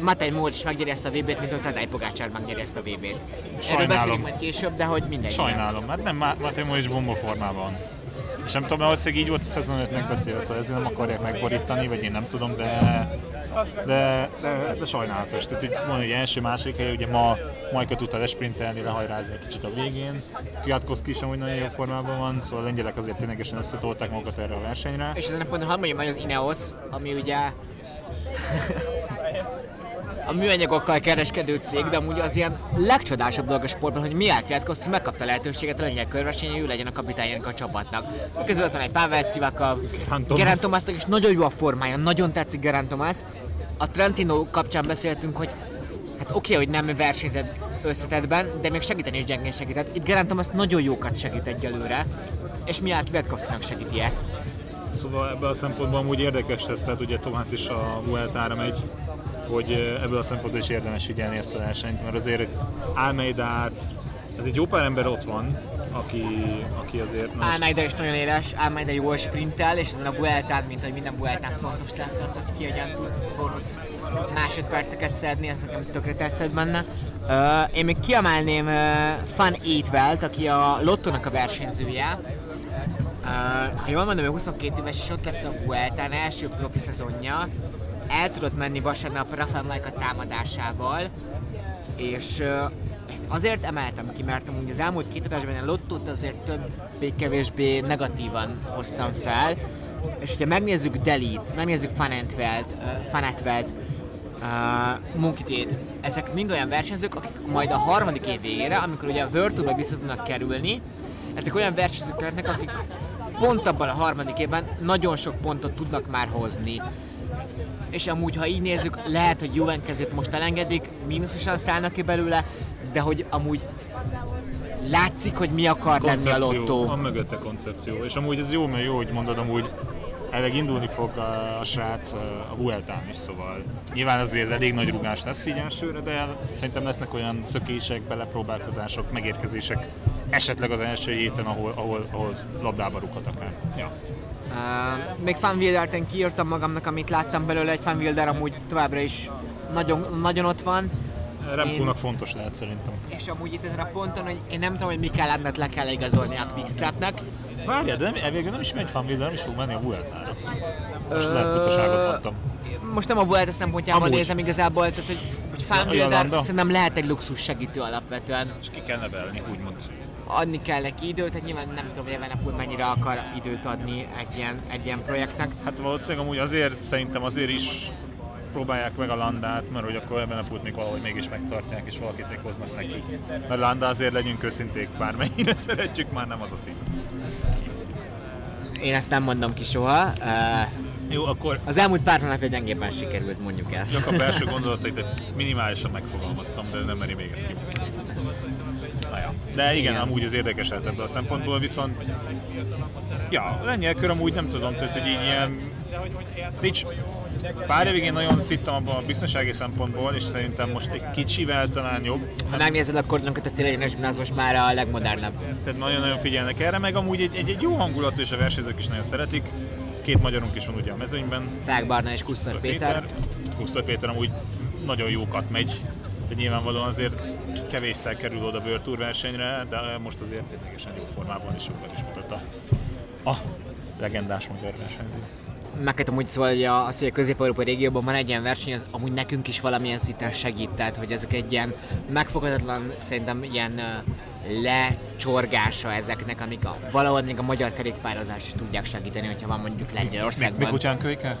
Matej Móric megnyeri ezt a VB-t, mint hogy Tadej Pogácsár megnyeri ezt a VB-t. Erről Sajnálom. beszélünk majd később, de hogy mindegy. Sajnálom, mert nem Matemo is bomba formában. És nem tudom, valószínűleg így volt a szezon 5 megbeszélve, szóval ezért nem akarják megborítani, vagy én nem tudom, de, de, de, de sajnálatos. Tehát így van, hogy első, második hely, ugye ma Majka tudta lesprintelni, lehajrázni egy kicsit a végén. Kwiatkowski is amúgy nagyon jó formában van, szóval a lengyelek azért ténylegesen összetolták magukat erre a versenyre. És ezen a ponton hadd mondjam, hogy az Ineos, ami ugye a műanyagokkal kereskedő cég, de amúgy az ilyen legcsodásabb dolog a sportban, hogy Miál Kwiatkowski megkapta a lehetőséget a lengyel körversenyen, ő legyen a kapitányának a csapatnak. A közül ott van egy Pavel Thomas. Gerant Thomasnak is nagyon jó a formája, nagyon tetszik Gerant Thomas. A Trentino kapcsán beszéltünk, hogy hát oké, okay, hogy nem versenyzett összetettben, de még segíteni is gyengén segített. Itt Gerant Thomas nagyon jókat segít egyelőre, és Miál Kwiatkowskinak segíti ezt. Szóval ebből a szempontból amúgy érdekes ez, tehát ugye Tomás is a Vueltára megy, hogy ebből a szempontból is érdemes figyelni ezt a versenyt, mert azért itt Almeidát, ez egy jó pár ember ott van, aki, aki azért... most- Almeida is nagyon éles, Almeida jól sprintel, és ezen a Vueltán, mint hogy minden Vueltán fontos lesz az, hogy ki tud bónusz másodperceket szedni, ez nekem tökre tetszett benne. Uh, én még kiemelném uh, Fan Étvelt, aki a Lottónak a versenyzője. Uh, ha jól mondom, ő 22 éves, és ott lesz a Vueltán első profi szezonja. El tudott menni vasárnap Rafael Majka támadásával, és uh, ezt azért emeltem ki, mert amúgy az elmúlt két adásban a lottót azért többé-kevésbé negatívan hoztam fel, és hogyha megnézzük Delit, megnézzük Fanetvelt, uh, uh, Munkitét, ezek mind olyan versenyzők, akik majd a harmadik év végére, amikor ugye a World Tourba vissza tudnak kerülni, ezek olyan versenyzők lehetnek, akik pont abban a harmadik évben nagyon sok pontot tudnak már hozni és amúgy, ha így nézzük, lehet, hogy Juven kezét most elengedik, mínuszosan szállnak ki belőle, de hogy amúgy látszik, hogy mi akar lenni a lottó. Van mögötte koncepció. És amúgy ez jó, mert jó, hogy mondod amúgy, elvileg indulni fog a, a srác a Vueltán is, szóval nyilván azért ez elég nagy rugás lesz így elsőre, de szerintem lesznek olyan szökések, belepróbálkozások, megérkezések, esetleg az első héten, ahol, ahol, ahol labdába rúghat akár. Ja. Uh, még Van Wilderten kiírtam magamnak, amit láttam belőle, egy Van Wilder amúgy továbbra is nagyon, nagyon ott van. Remkónak én... fontos lehet szerintem. És amúgy itt ezen a ponton, hogy én nem tudom, hogy mi kell ennek le kell igazolni a Quickstepnek. Várjál, de nem, elvégül nem is megy Van Wilder, nem is fog menni a Vueltára. Most lehet mondtam. Most nem a Vuelta szempontjából Amúgy. nézem igazából, tehát hogy, hogy Van Wilder szerintem lehet egy luxus segítő alapvetően. És ki kell nevelni, úgymond adni kell neki időt, tehát nyilván nem tudom, hogy Evenepul mennyire akar időt adni egy ilyen, egy ilyen projektnek. Hát valószínűleg amúgy azért, szerintem azért is próbálják meg a landát, mert hogy akkor ebben a pult még valahogy mégis megtartják, és valakit még hoznak neki. Mert landa azért legyünk őszinték, bármennyire szeretjük, már nem az a szint. Én ezt nem mondom ki soha. Uh, Jó, akkor... Az elmúlt pár hónapja gyengébben sikerült, mondjuk ezt. Csak a belső gondolatait minimálisan megfogalmaztam, de nem meri még ezt ja. De igen, igen, amúgy az érdekes lehet ebből a szempontból, viszont ja, lengyelkör amúgy nem tudom, tehát hogy így ilyen nincs, pár évig én nagyon szittem abban a biztonsági szempontból, és szerintem most egy kicsivel talán jobb. Ha megnézed, akkor nem a célegyenes az most már a legmodernebb. Tehát nagyon-nagyon figyelnek erre, meg amúgy egy, egy, egy jó hangulatú, és a versenyzők is nagyon szeretik. Két magyarunk is van ugye a mezőnyben. Pák Barna és Kusztor Péter. Péter. Kusztor Péter amúgy nagyon jókat megy, tehát nyilvánvalóan azért kevésszer kerül oda World Tour versenyre, de most azért ténylegesen jó formában is sokat is mutatta a legendás magyar versenyző. Megkezdtem úgy szóval, hogy az, hogy a közép-európai régióban van egy ilyen verseny, az amúgy nekünk is valamilyen szinten segít, tehát hogy ezek egy ilyen megfoghatatlan, szerintem ilyen lecsorgása ezeknek, amik a, valahol még a magyar kerékpározás is tudják segíteni, hogyha van mondjuk Lengyelországban. Mi, mi kutyán kölyke?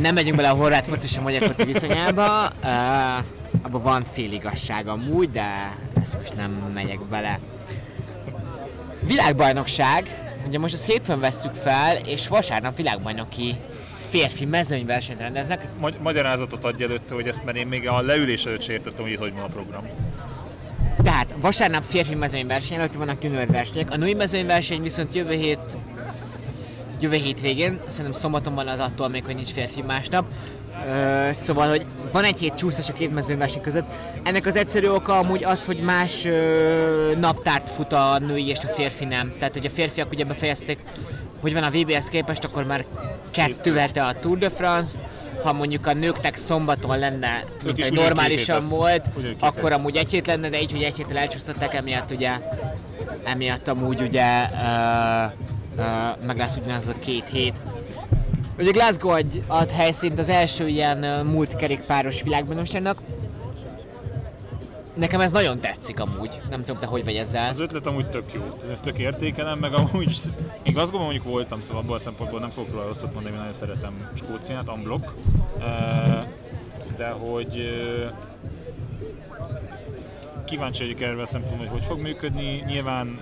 Nem megyünk bele a horvát foci és a magyar foci viszonyába. Uh, abban van fél igazság amúgy, de ezt most nem megyek bele. Világbajnokság, ugye most a hétfőn vesszük fel, és vasárnap világbajnoki férfi mezőnyversenyt rendeznek. Magy- magyarázatot adj előtte, hogy ezt mert én még a leülés előtt sértettem, hogy hogy van a program. Tehát vasárnap férfi mezőnyverseny előtt vannak junior versenyek, a női mezőnyverseny viszont jövő hét jövő hétvégén, szerintem szombaton van az attól még, hogy nincs férfi másnap. Szóval, hogy van egy hét csúszás a két mezőnyverseny között. Ennek az egyszerű oka amúgy az, hogy más uh, naptárt fut a női és a férfi nem. Tehát, hogy a férfiak ugye befejezték, hogy van a VBS képest, akkor már kettő hete a Tour de France, ha mondjuk a nőknek szombaton lenne, mint egy normálisan volt, akkor amúgy egy hét lenne, de így, hogy egy héttel elcsúsztatták, emiatt ugye, emiatt amúgy ugye uh, uh, meg lesz ugyanaz a két hét. Ugye Glasgow ad, ad helyszínt az első ilyen múlt kerékpáros világbajnokságnak. Nekem ez nagyon tetszik amúgy, nem tudom te hogy vagy ezzel. Az ötlet amúgy tök jó, én ezt tök értékelem, meg amúgy én Glasgow mondjuk voltam, szóval abból a szempontból nem fogok róla rosszat mondani, mert nagyon szeretem Skóciát, unblock. De hogy kíváncsi vagyok erre a szempontból, hogy hogy fog működni. Nyilván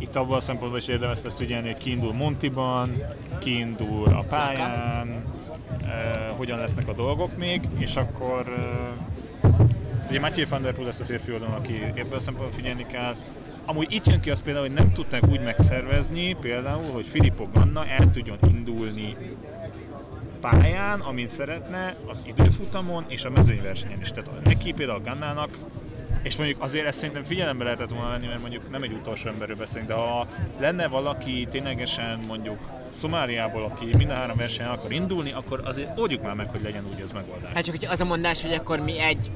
itt abban a szempontból is érdemes lesz figyelni, hogy kiindul Montiban, kiindul a pályán, eh, hogyan lesznek a dolgok még, és akkor eh, ugye Mathieu van der Poel lesz a férfi oldalon, aki ebből a szempontból figyelni kell. Amúgy itt jön ki az például, hogy nem tudták úgy megszervezni például, hogy Filippo Ganna el tudjon indulni pályán, amin szeretne, az időfutamon és a mezőnyversenyen is. Tehát neki például Gannának és mondjuk azért ezt szerintem figyelembe lehetett volna venni, mert mondjuk nem egy utolsó emberről beszélünk, de ha lenne valaki ténylegesen mondjuk Szomáliából, aki minden három versenyen akar indulni, akkor azért oldjuk már meg, hogy legyen úgy ez megoldás. Hát csak hogy az a mondás, hogy akkor mi egy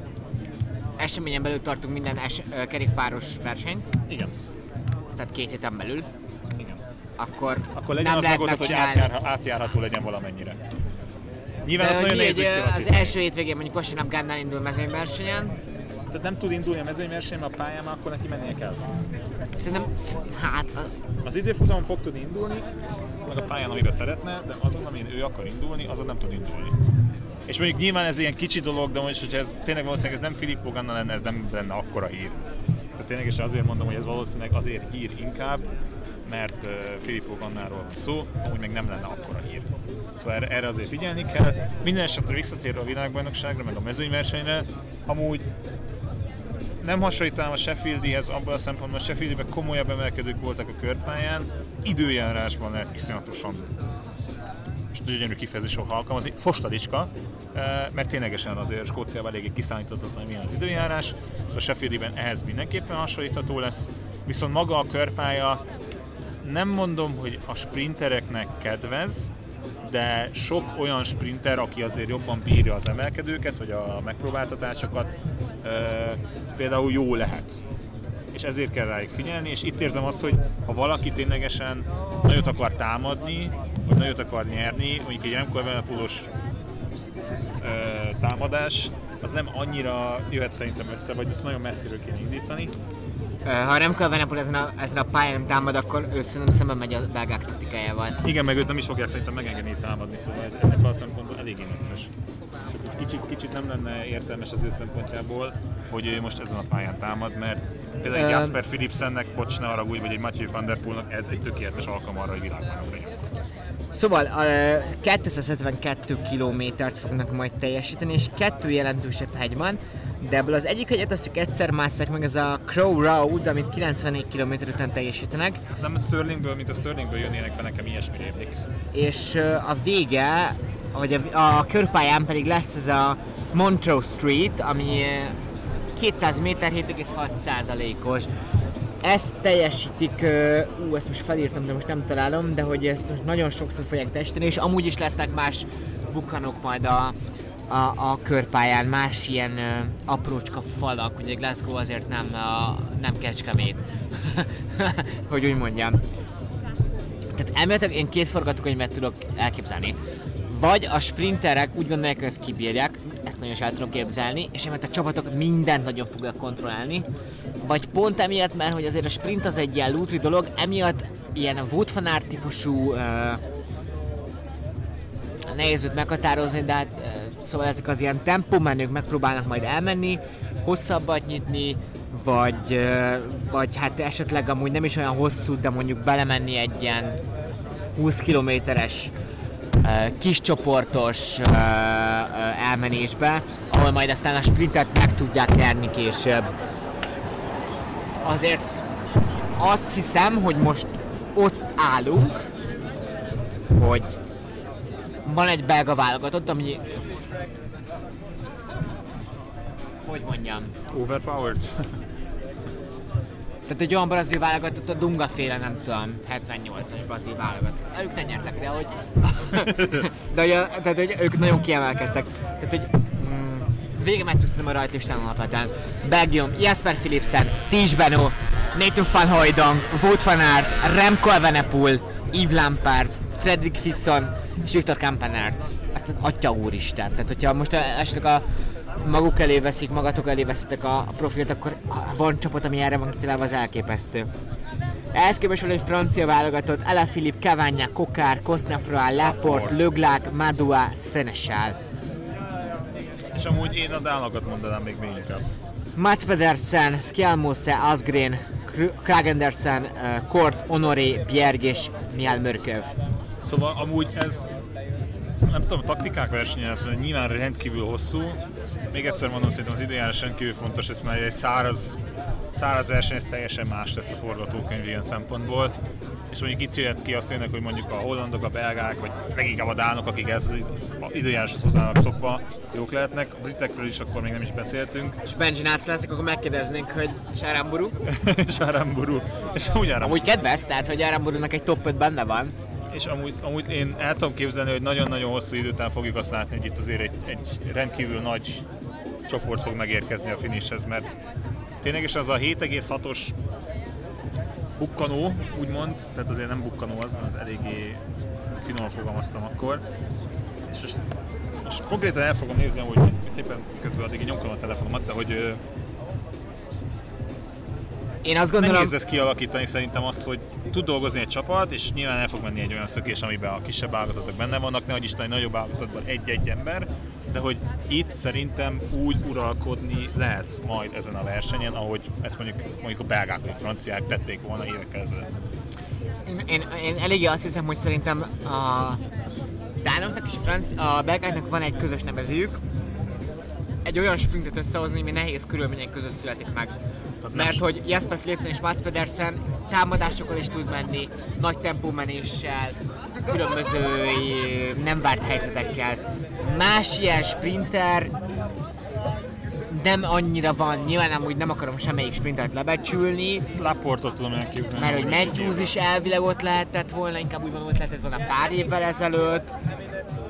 eseményen belül tartunk minden es- kerékpáros versenyt. Igen. Tehát két héten belül. Igen. Akkor, akkor legyen nem az megoldható, hogy átjár, átjárható legyen valamennyire. Nyilván De az nagyon egy, az első hétvégén mondjuk vasárnap Gánnál indul mezőnyversenyen, tehát nem tud indulni a mezőnyversenyen, a pályán, akkor neki mennie kell. Szerintem, hát... A... Az időfutamon fog tudni indulni, meg a pályán, amire szeretne, de azon, amin ő akar indulni, azon nem tud indulni. És mondjuk nyilván ez ilyen kicsi dolog, de most, hogyha ez tényleg valószínűleg ez nem Filippo Ganna lenne, ez nem lenne akkora hír. Tehát tényleg is azért mondom, hogy ez valószínűleg azért hír inkább, mert uh, Filippo Gannáról van szó, úgy meg nem lenne akkora hír. Szóval erre, erre azért figyelni kell. Minden esetre visszatérve a világbajnokságra, meg a mezőnyversenyre, amúgy nem hasonlítanám a Sheffieldihez abban a szempontból, a Sheffieldiben komolyabb emelkedők voltak a körpályán, időjárásban lehet iszonyatosan és gyönyörű kifejezés fog alkalmazni, fostadicska, eh, mert ténylegesen azért Skóciában eléggé kiszámíthatatlan milyen az időjárás, szóval Sheffieldiben ehhez mindenképpen hasonlítható lesz, viszont maga a körpálya nem mondom, hogy a sprintereknek kedvez, de sok olyan sprinter, aki azért jobban bírja az emelkedőket, vagy a megpróbáltatásokat, például jó lehet és ezért kell rájuk figyelni, és itt érzem azt, hogy ha valaki ténylegesen nagyot akar támadni, vagy nagyot akar nyerni, mondjuk egy Remco Evenepoelos támadás, az nem annyira jöhet szerintem össze, vagy ezt nagyon messziről kéne indítani. Ha nem kell Venepul ezen a, ezen a pályán támad, akkor ő szerintem szemben megy a belgák taktikájával. Igen, meg őt nem is fogják szerintem megengedni támadni, szóval ez ennek a szempontból eléggé necces. Ez kicsit, kicsit nem lenne értelmes az ő szempontjából, hogy ő most ezen a pályán támad, mert például egy Jasper Philipsennek, bocs ne haragudj, vagy egy Matthew van der Poelnak ez egy tökéletes alkalom arra, hogy világbajnok legyen. Szóval a 272 kilométert fognak majd teljesíteni, és kettő jelentősebb hegy van, de ebből az egyik hegyet azt csak egyszer másszák meg, ez a Crow Road, amit 94 km után teljesítenek. Ez nem a Sterlingből, mint a Sterlingből jönnének be, nekem ilyesmi rémlik. És a vége, vagy a, a körpályán pedig lesz ez a Montrose Street, ami 200 méter 7,6 százalékos. Ezt teljesítik, ú, ezt most felírtam, de most nem találom, de hogy ezt most nagyon sokszor fogják teljesíteni, és amúgy is lesznek más bukkanok majd a, a, a körpályán, más ilyen uh, aprócska falak, ugye Glasgow azért nem, uh, nem kecskemét, hogy úgy mondjam. Tehát elméletileg én két forgatókönyvet tudok elképzelni. Vagy a sprinterek úgy gondolják, hogy ezt kibírják, ezt nagyon is tudom képzelni, és emiatt a csapatok mindent nagyon fognak kontrollálni, vagy pont emiatt, mert hogy azért a sprint az egy ilyen lútri dolog, emiatt ilyen Wood típusú uh, nehéz őt meghatározni, de szóval ezek az ilyen tempomenők megpróbálnak majd elmenni, hosszabbat nyitni, vagy, vagy hát esetleg amúgy nem is olyan hosszú, de mondjuk belemenni egy ilyen 20 kilométeres kis csoportos elmenésbe, ahol majd aztán a sprintet meg tudják nyerni később. Azért azt hiszem, hogy most ott állunk, hogy van egy belga válogatott, ami hogy mondjam? Overpowered. Tehát egy olyan brazil válogatott, a Dunga féle, nem tudom, 78-as brazil válogatott. Ők nem nyertek, de hogy... de hogy, a, tehát, hogy ők nagyon kiemelkedtek. Tehát, hogy mm, vége meg tudsz a rajtlistán alapvetően. Belgium, Jasper Philipsen, Ties Beno, Nathan van Hooydonk, Wout van Aert, Remco Evenepoel, Yves Lampard, Fredrik Fisson és Viktor Kampenertz. Hát atya úristen. Tehát, hogyha most esetleg a maguk elé veszik, magatok elé veszitek a profilt, akkor van csapat, ami erre van kitalálva, az elképesztő. Ehhez képest van egy francia válogatott, Philippe, Cavagna, Kokár, Kosnafroa, Laporte, Löglák, Madua, Seneschal. És amúgy én a dánokat mondanám még még inkább. Mats Pedersen, Skjelmose, Asgren, Kragendersen, uh, Kort, Honoré, Bjerg és Mihály Mörköv. Szóval amúgy ez nem tudom, taktikák versenye, ez mert nyilván rendkívül hosszú. Még egyszer mondom, szerintem az időjárás rendkívül fontos, ez már egy száraz, száraz verseny, ez teljesen más lesz a forgatókönyv ilyen szempontból. És mondjuk itt jöhet ki azt tényleg, hogy mondjuk a hollandok, a belgák, vagy leginkább a dánok, akik ez az időjáráshoz hozzának szokva, jók lehetnek. A britekről is akkor még nem is beszéltünk. És Benji Nácz leszek, akkor megkérdeznénk, hogy Sáramburu. Sáramburu. És amúgy Aramburu. Amúgy kedves, tehát hogy Aramburunak egy top 5 benne van és amúgy, amúgy én el tudom képzelni, hogy nagyon-nagyon hosszú idő után fogjuk azt látni, hogy itt azért egy, egy rendkívül nagy csoport fog megérkezni a finishhez, mert tényleg az a 7,6-os bukkanó, úgymond, tehát azért nem bukkanó az, az eléggé finoman fogalmaztam akkor, és most, most konkrétan el fogom nézni, hogy szépen közben addig nyomkodom a telefonomat, de hogy én azt gondolom... Nehéz lesz kialakítani szerintem azt, hogy tud dolgozni egy csapat, és nyilván el fog menni egy olyan szökés, amiben a kisebb állgatottak benne vannak, nehogy Isten egy nagyobb állagatotban egy-egy ember, de hogy itt szerintem úgy uralkodni lehet majd ezen a versenyen, ahogy ezt mondjuk, mondjuk a belgák vagy a franciák tették volna évekkel ezelőtt. Én, én, én eléggé azt hiszem, hogy szerintem a dánoknak és a, franci, a belgáknak van egy közös nevezőjük, egy olyan sprintet összehozni, ami nehéz körülmények között születik meg. Mert hogy Jasper Philipsen és Mats Pedersen támadásokkal is tud menni, nagy tempómenéssel, különböző nem várt helyzetekkel. Más ilyen sprinter nem annyira van, nyilván amúgy nem akarom semmelyik sprintert lebecsülni, Laportot tudom elképzelni. mert hogy Matthews is elvileg ott lehetett volna, inkább úgy mondom, ott lehetett volna pár évvel ezelőtt.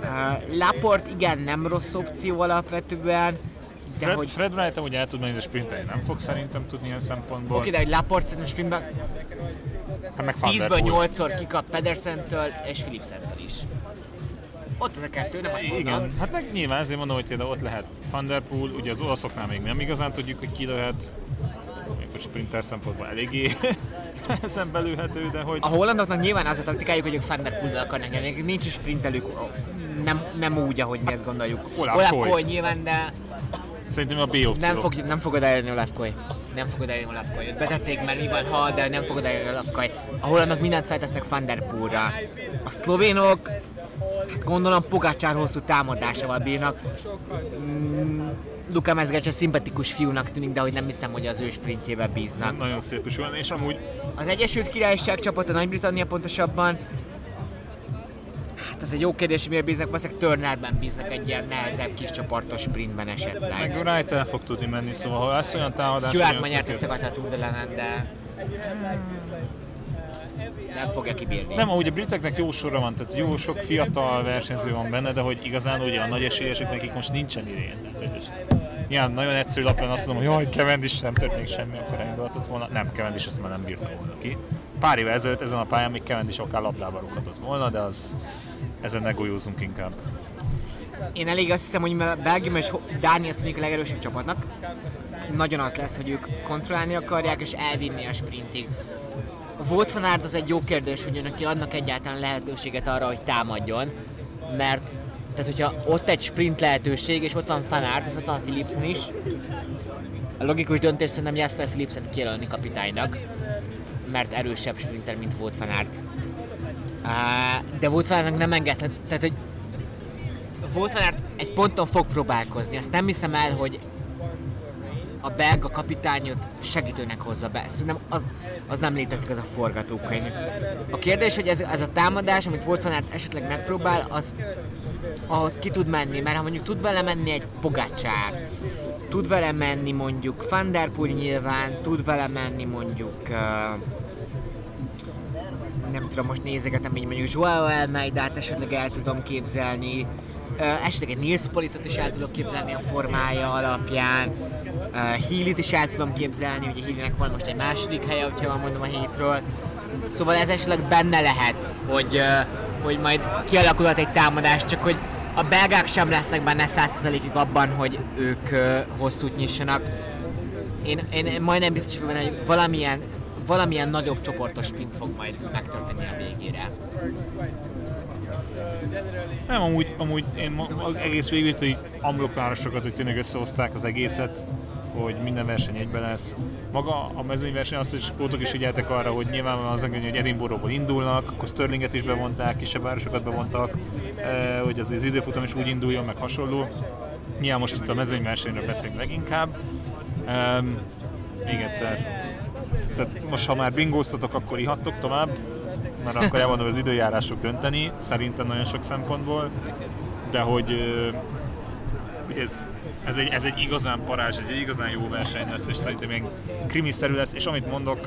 Uh, Laport igen, nem rossz opció alapvetően, de Fred, hogy Fred Wright amúgy el tud menni, de sprintelni nem fog szerintem tudni ilyen szempontból. Oké, de hogy Laport szerintem sprintben hát meg Van der 10-ből Poel. 8-szor kikap Pedersentől és Philipsentől is. Ott az a kettő, nem azt mondom. Igen, hát meg nyilván ezért mondom, hogy ott lehet Van der Poel, ugye az olaszoknál még nem igazán tudjuk, hogy ki lehet, amikor sprinter szempontból eléggé szembelülhető, de hogy A hollandoknak nyilván az a taktikájuk, hogy ők Van der Poel-del akarnak nyerni, nincs is sprintelük, nem, nem úgy, ahogy mi ezt gondoljuk. Olaf Olaf. Koy nyilván, de szerintem a B opció. nem, fog, nem fogod elérni Olaf Koy. Nem fogod elérni Olaf Koy. Őt betették már mi van, ha, de nem fogod elérni Olaf Koy. A hollandok mindent feltesznek Van der Poelra. A szlovénok, hát gondolom Pogácsár hosszú támadásával bírnak. Mm, Luka Mezgecs a szimpatikus fiúnak tűnik, de hogy nem hiszem, hogy az ő sprintjébe bíznak. Nagyon szép is van, és amúgy Az Egyesült Királyság csapata, Nagy-Britannia pontosabban, hát az egy jó kérdés, miért bíznak, valószínűleg Turnerben bíznak egy ilyen nehezebb kis csoportos sprintben esetleg. meg Wright el fog tudni menni, szóval ha lesz olyan támadás, Stuart ma nyert szökész- össze a Tour de de nem fogja kibírni. Nem, ahogy a briteknek jó sora van, tehát jó sok fiatal versenyző van benne, de hogy igazán ugye a nagy esélyesek nekik most nincsen idén. Is, ilyen nagyon egyszerű lapján azt mondom, hogy jaj, Cavendish nem tett még semmi, akkor elindulhatott volna. Nem, Cavendish ezt már nem bírta volna ki. Pár évvel ezelőtt ezen a pályán még Cavendish akár labdába rúghatott volna, de az ezen ne golyózunk inkább. Én elég azt hiszem, hogy Belgium és Dánia tűnik a legerősebb csapatnak, nagyon az lesz, hogy ők kontrollálni akarják és elvinni a sprintig. Volt Aert az egy jó kérdés, hogy neki adnak egyáltalán lehetőséget arra, hogy támadjon, mert tehát hogyha ott egy sprint lehetőség, és ott van és ott van Philipsen is, a logikus döntés szerintem Jasper Philipsen kijelölni kapitánynak, mert erősebb sprinter, mint volt. Á, De Aertnek nem engedhet, tehát hogy Aert egy ponton fog próbálkozni, azt nem hiszem el, hogy a belga kapitányot segítőnek hozza be. Szerintem az, az nem létezik, az a forgatókönyv. A kérdés, hogy ez, ez a támadás, amit volt van Aert esetleg megpróbál, az ahhoz ki tud menni, mert ha mondjuk tud vele menni egy Pogacsár, tud vele menni mondjuk Van der nyilván, tud vele menni mondjuk uh, nem tudom, most nézegetem így mondjuk Joao Almeidát esetleg el tudom képzelni, uh, esetleg egy Nils Politot is el tudok képzelni a formája alapján, uh, Healy-t is el tudom képzelni, ugye Healy-nek van most egy második helye, hogyha van mondom a hétről, szóval ez esetleg benne lehet, hogy, uh, hogy majd kialakulhat egy támadás, csak hogy a belgák sem lesznek benne 100%-ig abban, hogy ők uh, hosszút nyissanak. Én, én, én majdnem biztos vagyok benne, hogy valamilyen, valamilyen nagyobb csoportos sprint fog majd megtörténni a végére. Nem, amúgy, amúgy én ma, az egész végül, hogy amblokvárosokat, hogy tényleg összehozták az egészet, hogy minden verseny egyben lesz. Maga a mezőnyverseny, azt is kótok is figyeltek arra, hogy nyilvánvalóan az engedni, hogy Edinburghból indulnak, akkor Sterlinget is bevonták, kisebb városokat bevontak, eh, hogy az, az időfutam is úgy induljon, meg hasonló. Nyilván most itt a mezőnyversenyről beszélünk leginkább. Um, még egyszer. Tehát most ha már bingóztatok, akkor ihattok tovább, mert akkor elmondom, az időjárások dönteni, szerintem nagyon sok szempontból, de hogy, hogy ez, ez, egy, ez egy igazán parázs, egy igazán jó verseny lesz, és szerintem ilyen krimiszerű lesz, és amit mondok,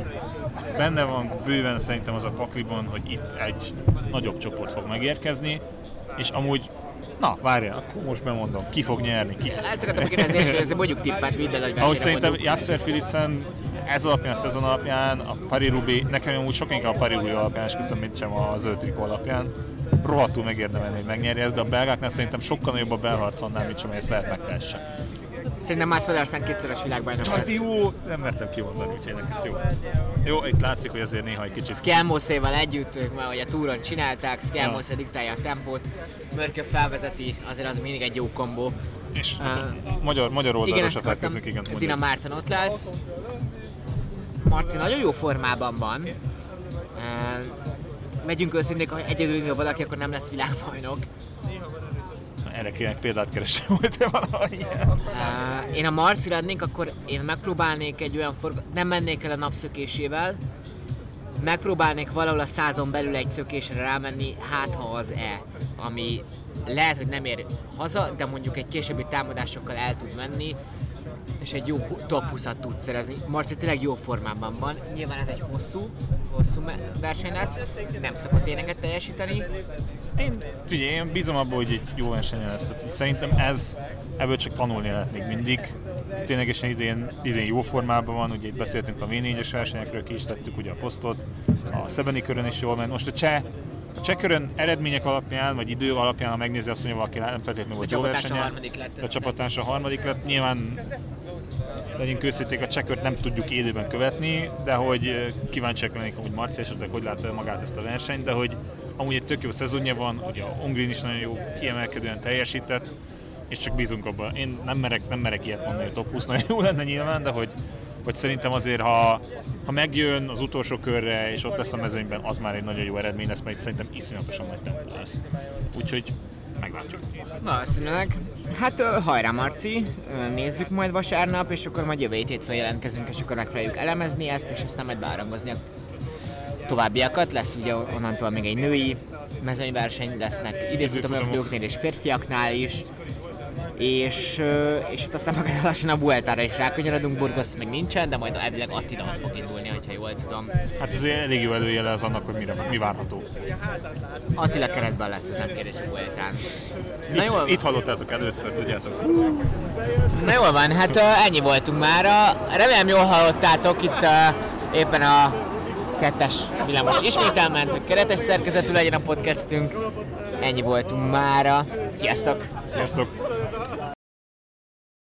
benne van bőven szerintem az a pakliban, hogy itt egy nagyobb csoport fog megérkezni, és amúgy Na, várjál, akkor most bemondom, ki fog nyerni, ki. Ezt akartam kérdezni, ez mondjuk tippet, vidd el, hogy Ahogy szerintem. Jasser Philipsen ez alapján, a szezon alapján, a Paris Roubaix, nekem amúgy sokkal inkább a Paris Roubaix alapján esküszöm, mint sem a zöld trikó alapján. Rohadtul megérdemelni, hogy megnyerje ezt, de a belgáknál szerintem sokkal nagyobb a belharc annál, mint sem, ezt lehet megtehesse. Szerintem Mats Pedersen kétszeres világbajnok lesz. jó, nem mertem kimondani, úgyhogy ennek ez jó. Jó, itt látszik, hogy azért néha egy kicsit... Skelmoszéval együtt, ők már a túron csinálták, Skelmosze diktálja a tempót, Mörkö felvezeti, azért az mindig egy jó kombó. És Ah. magyar, magyar Igen, ezt csak akartam, igen. Dina. Márton ott lesz. Marci nagyon jó formában van. Legyünk őszinték, ha egyedül indul valaki, akkor nem lesz világbajnok. erre kéne példát keresni, volt-e valahol ilyen? Uh, én a Marcira adnék, akkor én megpróbálnék egy olyan forgat... Nem mennék el a napszökésével, megpróbálnék valahol a százon belül egy szökésre rámenni, hát ha az-e, ami lehet, hogy nem ér haza, de mondjuk egy későbbi támadásokkal el tud menni, és egy jó top 20-at tud szerezni. Marci tényleg jó formában van. Nyilván ez egy hosszú, hosszú verseny lesz, nem szokott tényeket teljesíteni. Én, figyelj, én bízom abban, hogy egy jó verseny lesz. Tehát szerintem ez, ebből csak tanulni lehet még mindig. Ténylegesen idén, idén jó formában van, ugye itt beszéltünk a V4-es versenyekről, ki is tettük ugye a posztot, a Szebeni körön is jól ment. Most a cseh a csekkörön eredmények alapján, vagy idő alapján, ha megnézi azt mondja, valaki nem feltétlenül volt jó versenye. A harmadik lett. A csapatás a harmadik lett. Nyilván legyünk őszíték, a csekkört nem tudjuk élőben követni, de hogy kíváncsiak lennék, hogy Marci esetleg hogy látta magát ezt a versenyt, de hogy amúgy egy tök jó szezonja van, ugye a Ongrin is nagyon jó, kiemelkedően teljesített, és csak bízunk abban. Én nem merek, nem merek ilyet mondani, hogy top 20 nagyon jó lenne nyilván, de hogy, hogy szerintem azért, ha, ha megjön az utolsó körre, és ott lesz a mezőnyben, az már egy nagyon jó eredmény lesz, mert szerintem iszonyatosan nagy tempó lesz. Úgyhogy meglátjuk. Valószínűleg. Hát hajrá Marci, nézzük majd vasárnap, és akkor majd jövő hétfőn jelentkezünk, és akkor megpróbáljuk elemezni ezt, és aztán majd beárangozni a továbbiakat. Lesz ugye onnantól még egy női mezőnyverseny, lesznek időfutamoknál és férfiaknál is és, és itt aztán meg lassan a Vueltára is rákanyarodunk, Burgos még nincsen, de majd elvileg Attila ott fog indulni, ha jól tudom. Hát ez elég jó előjele az annak, hogy mire, mi várható. Attila keretben lesz, ez nem kérdés a Vueltán. Na jól... Itt, itt hallottátok először, tudjátok. Na jól van, hát ennyi voltunk már. Remélem jól hallottátok itt éppen a kettes villamos ismételment, hogy keretes szerkezetű legyen a podcastünk. Ennyi voltunk mára. Sziasztok! Sziasztok!